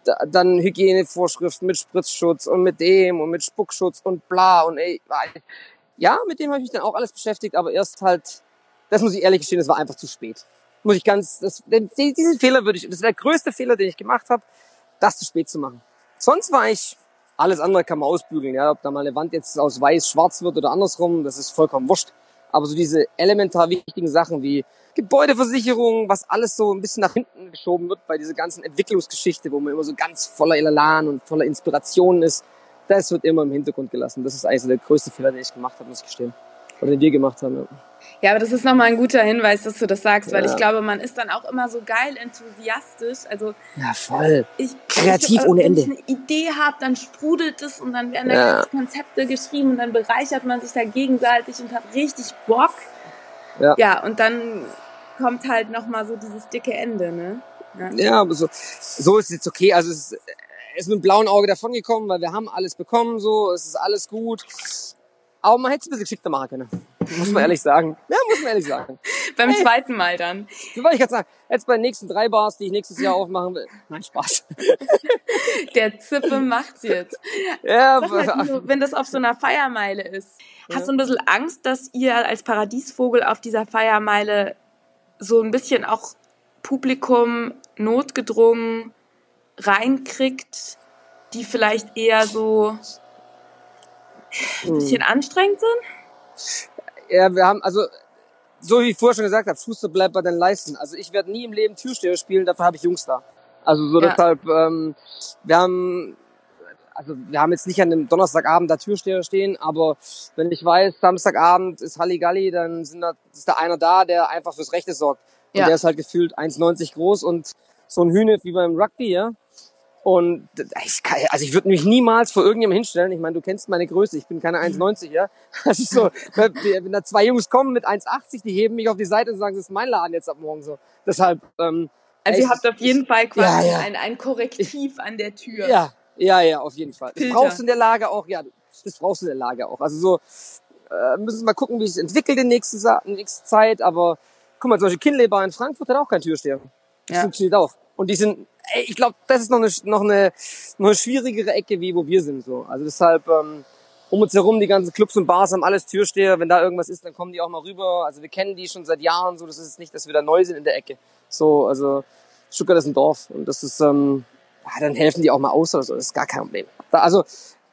B: da, dann Hygienevorschriften mit Spritzschutz und mit dem und mit Spuckschutz und bla und ey, ja, mit dem habe ich mich dann auch alles beschäftigt, aber erst halt, das muss ich ehrlich gestehen, das war einfach zu spät. Muss ich ganz, das, diesen Fehler würde ich, das ist der größte Fehler, den ich gemacht habe, das zu spät zu machen. Sonst war ich Alles andere kann man ausbügeln, ja. Ob da mal eine Wand jetzt aus weiß schwarz wird oder andersrum, das ist vollkommen wurscht. Aber so diese elementar wichtigen Sachen wie Gebäudeversicherung, was alles so ein bisschen nach hinten geschoben wird bei dieser ganzen Entwicklungsgeschichte, wo man immer so ganz voller Elan und voller Inspiration ist, das wird immer im Hintergrund gelassen. Das ist eigentlich der größte Fehler, den ich gemacht habe, muss ich gestehen. Oder den wir gemacht haben. Ja.
A: Ja, aber das ist nochmal ein guter Hinweis, dass du das sagst, weil ja. ich glaube, man ist dann auch immer so geil enthusiastisch. Also
B: ja, voll. Ich, Kreativ ich, ohne Ende.
A: Wenn ich eine Idee habe, dann sprudelt es und dann werden da ja. Konzepte geschrieben und dann bereichert man sich da gegenseitig und hat richtig Bock. Ja, ja und dann kommt halt nochmal so dieses dicke Ende, ne?
B: Ja, ja aber so, so ist es jetzt okay. Also es ist, ist mit dem blauen Auge davongekommen, weil wir haben alles bekommen, so, es ist alles gut. Aber man hätte es ein bisschen geschickter machen können. Muss man ehrlich sagen. Ja, muss man ehrlich sagen. [LAUGHS]
A: Beim hey. zweiten Mal dann.
B: So wollte ich gerade sagen. Jetzt bei den nächsten drei Bars, die ich nächstes Jahr aufmachen will. Nein, Spaß. [LAUGHS]
A: Der Zippe macht's jetzt. Ja, mal, wenn das auf so einer Feiermeile ist, ja. hast du ein bisschen Angst, dass ihr als Paradiesvogel auf dieser Feiermeile so ein bisschen auch Publikum notgedrungen reinkriegt, die vielleicht eher so ein bisschen hm. anstrengend sind?
B: Ja, wir haben, also, so wie ich vorher schon gesagt habe, Schuster bleibt bei den Leisten. Also ich werde nie im Leben Türsteher spielen, dafür habe ich Jungs da. Also so ja. deshalb, ähm, wir haben, also wir haben jetzt nicht an einem Donnerstagabend da Türsteher stehen, aber wenn ich weiß, Samstagabend ist Halligalli, dann sind da, ist da einer da, der einfach fürs Rechte sorgt. Und ja. der ist halt gefühlt 1,90 groß und so ein Hühne wie beim Rugby, ja. Und ich kann, also ich würde mich niemals vor irgendjemandem hinstellen. Ich meine, du kennst meine Größe, ich bin keine 1,90, ja. Das ist so, wenn da zwei Jungs kommen mit 1,80, die heben mich auf die Seite und sagen, das ist mein Laden jetzt ab morgen so. Deshalb. Ähm,
A: also ihr habt auf jeden Fall quasi ja, ja. Ein, ein Korrektiv an der Tür.
B: Ja, ja, ja, auf jeden Fall. Das brauchst du in der Lage auch, ja, das brauchst du in der Lage auch. Also so, äh, müssen wir mal gucken, wie es entwickelt in nächster, nächste Zeit. Aber guck mal, zum Beispiel Kinley Bar in Frankfurt hat auch kein Türsteher. Das ja. funktioniert auch. Und die sind ey, ich glaube, das ist noch eine, noch eine noch eine schwierigere Ecke, wie wo wir sind. so. Also deshalb ähm, um uns herum die ganzen Clubs und Bars haben alles Türsteher. Wenn da irgendwas ist, dann kommen die auch mal rüber. Also wir kennen die schon seit Jahren. So, das ist nicht, dass wir da neu sind in der Ecke. So, also Stuttgart ist ein Dorf und das ist ähm, ja, dann helfen die auch mal aus oder so. Das ist gar kein Problem. Da, also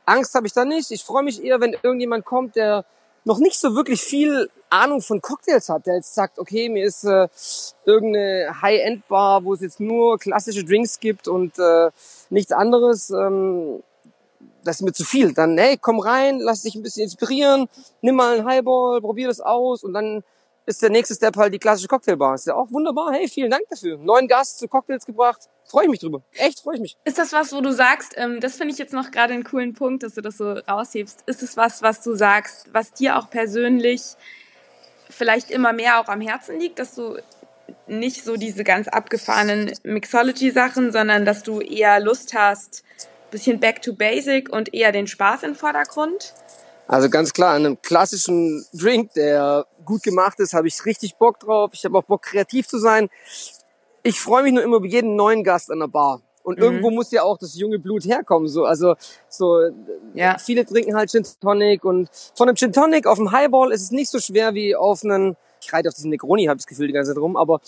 B: Angst habe ich da nicht. Ich freue mich eher, wenn irgendjemand kommt, der noch nicht so wirklich viel Ahnung von Cocktails hat, der jetzt sagt, okay, mir ist äh, irgendeine High-End-Bar, wo es jetzt nur klassische Drinks gibt und äh, nichts anderes, ähm, das ist mir zu viel. Dann, hey, komm rein, lass dich ein bisschen inspirieren, nimm mal einen Highball, probier das aus und dann ist der nächste Step halt die klassische Cocktailbar. Ist ja auch wunderbar. Hey, vielen Dank dafür. Neuen Gast zu Cocktails gebracht. Freue ich mich drüber. Echt, freue ich mich.
A: Ist das was, wo du sagst, ähm, das finde ich jetzt noch gerade einen coolen Punkt, dass du das so raushebst. Ist es was, was du sagst, was dir auch persönlich vielleicht immer mehr auch am Herzen liegt, dass du nicht so diese ganz abgefahrenen Mixology-Sachen, sondern dass du eher Lust hast, bisschen back to basic und eher den Spaß im Vordergrund?
B: Also ganz klar, an einem klassischen Drink, der gut gemacht ist, habe ich richtig Bock drauf. Ich habe auch Bock, kreativ zu sein. Ich freue mich nur immer über jeden neuen Gast an der Bar. Und mhm. irgendwo muss ja auch das junge Blut herkommen. So, also so ja. viele trinken halt Gin Tonic und von einem Gin Tonic auf dem Highball ist es nicht so schwer wie auf einen ich reite auf diesen Negroni, habe ich das Gefühl die ganze Zeit rum, aber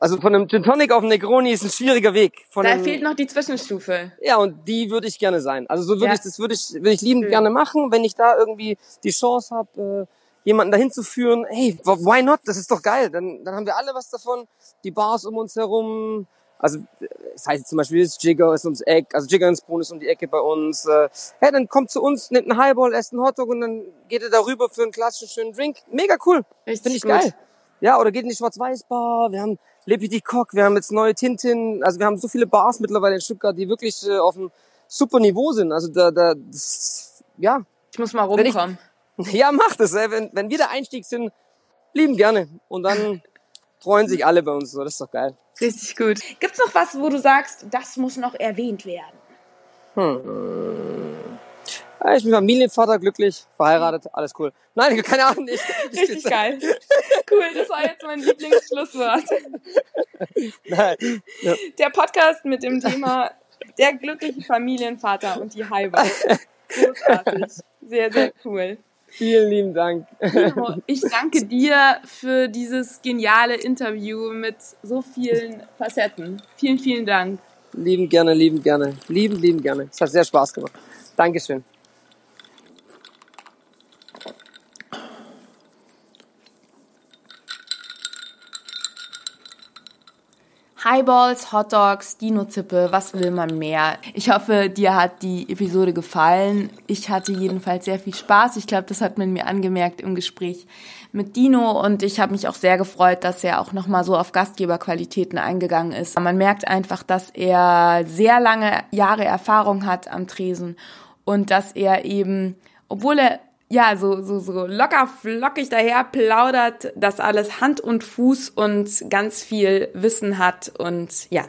B: also von einem Gin Tonic auf einen Negroni ist ein schwieriger Weg. Von
A: da
B: einem,
A: fehlt noch die Zwischenstufe.
B: Ja, und die würde ich gerne sein. Also so würde ja. ich, das würde ich, würde ich liebend gerne machen, wenn ich da irgendwie die Chance habe, äh, jemanden dahin zu führen. Hey, why not? Das ist doch geil. Dann, dann haben wir alle was davon. Die Bars um uns herum, also das heißt zum Beispiel, Jigger ist ums Eck, also Jigger ins Brun ist um die Ecke bei uns. Äh, hey, dann kommt zu uns, nimmt einen Highball, esst einen Hotdog und dann geht er darüber für einen klassischen schönen Drink. Mega cool. Finde ich gut. geil. Ja, oder geht in die Schwarz-Weiß-Bar. Wir haben Le Petit Coq, wir haben jetzt neue Tintin. Also wir haben so viele Bars mittlerweile in Stuttgart, die wirklich äh, auf einem super Niveau sind. Also da, da das, ja.
A: Ich muss mal rumkommen.
B: Ich, [LAUGHS] ja, mach das. Ey. Wenn, wenn wir der Einstieg sind, lieben gerne. Und dann [LAUGHS] freuen sich alle bei uns. So, das ist doch geil.
A: Richtig gut. Gibt's noch was, wo du sagst, das muss noch erwähnt werden?
B: Hm. Ich bin Familienvater, glücklich, verheiratet, alles cool. Nein, keine Ahnung. Ich,
A: ich [LAUGHS] Richtig geil. Cool, das war jetzt mein Lieblingsschlusswort. Nein. Ja. Der Podcast mit dem Thema der glückliche Familienvater und die Heimat. [LAUGHS] Großartig. Sehr, sehr cool.
B: Vielen lieben Dank. [LAUGHS]
A: Ich danke dir für dieses geniale Interview mit so vielen Facetten. Vielen, vielen Dank.
B: Lieben gerne, lieben gerne. Lieben, lieben gerne. Es hat sehr Spaß gemacht. Dankeschön.
A: Highballs, Hotdogs, Dino-Zippe, was will man mehr? Ich hoffe, dir hat die Episode gefallen. Ich hatte jedenfalls sehr viel Spaß. Ich glaube, das hat man mir angemerkt im Gespräch mit Dino und ich habe mich auch sehr gefreut, dass er auch nochmal so auf Gastgeberqualitäten eingegangen ist. Man merkt einfach, dass er sehr lange Jahre Erfahrung hat am Tresen und dass er eben, obwohl er ja, so, so, so locker flockig daher plaudert, das alles Hand und Fuß und ganz viel Wissen hat und ja,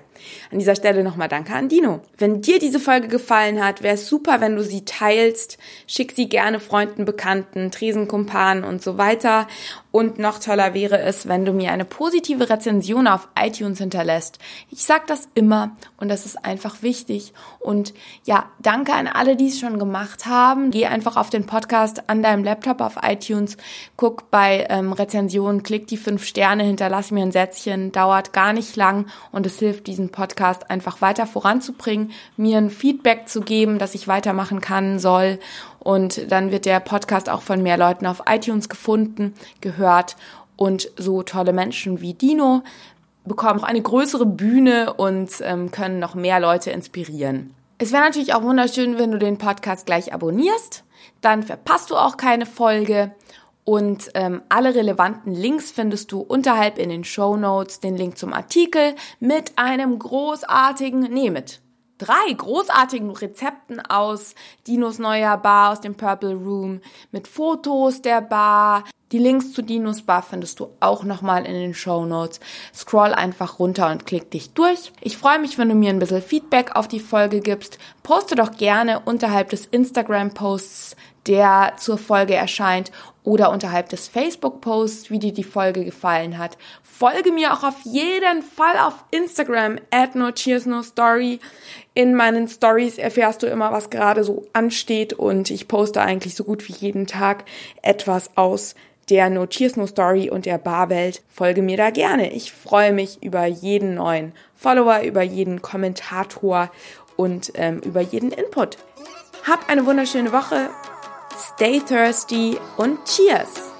A: an dieser Stelle nochmal danke an Dino. Wenn dir diese Folge gefallen hat, wäre es super, wenn du sie teilst. Schick sie gerne Freunden, Bekannten, Tresenkumpanen und so weiter. Und noch toller wäre es, wenn du mir eine positive Rezension auf iTunes hinterlässt. Ich sag das immer und das ist einfach wichtig. Und ja, danke an alle, die es schon gemacht haben. Geh einfach auf den Podcast an deinem Laptop auf iTunes, guck bei ähm, Rezensionen, klick die fünf Sterne, hinterlass mir ein Sätzchen, dauert gar nicht lang und es hilft diesen Podcast einfach weiter voranzubringen, mir ein Feedback zu geben, dass ich weitermachen kann, soll. Und dann wird der Podcast auch von mehr Leuten auf iTunes gefunden, gehört. Und so tolle Menschen wie Dino bekommen auch eine größere Bühne und ähm, können noch mehr Leute inspirieren. Es wäre natürlich auch wunderschön, wenn du den Podcast gleich abonnierst. Dann verpasst du auch keine Folge. Und ähm, alle relevanten Links findest du unterhalb in den Show Notes, den Link zum Artikel mit einem großartigen, nee, mit drei großartigen Rezepten aus Dinos neuer Bar, aus dem Purple Room, mit Fotos der Bar. Die Links zu Dinos Bar findest du auch nochmal in den Show Notes. Scroll einfach runter und klick dich durch. Ich freue mich, wenn du mir ein bisschen Feedback auf die Folge gibst. Poste doch gerne unterhalb des Instagram-Posts der zur Folge erscheint oder unterhalb des Facebook-Posts, wie dir die Folge gefallen hat. Folge mir auch auf jeden Fall auf Instagram at no cheers no story. In meinen Stories erfährst du immer, was gerade so ansteht und ich poste eigentlich so gut wie jeden Tag etwas aus der No Cheers No Story und der Barwelt. Folge mir da gerne. Ich freue mich über jeden neuen Follower, über jeden Kommentator und ähm, über jeden Input. Hab eine wunderschöne Woche Stay thirsty und cheers!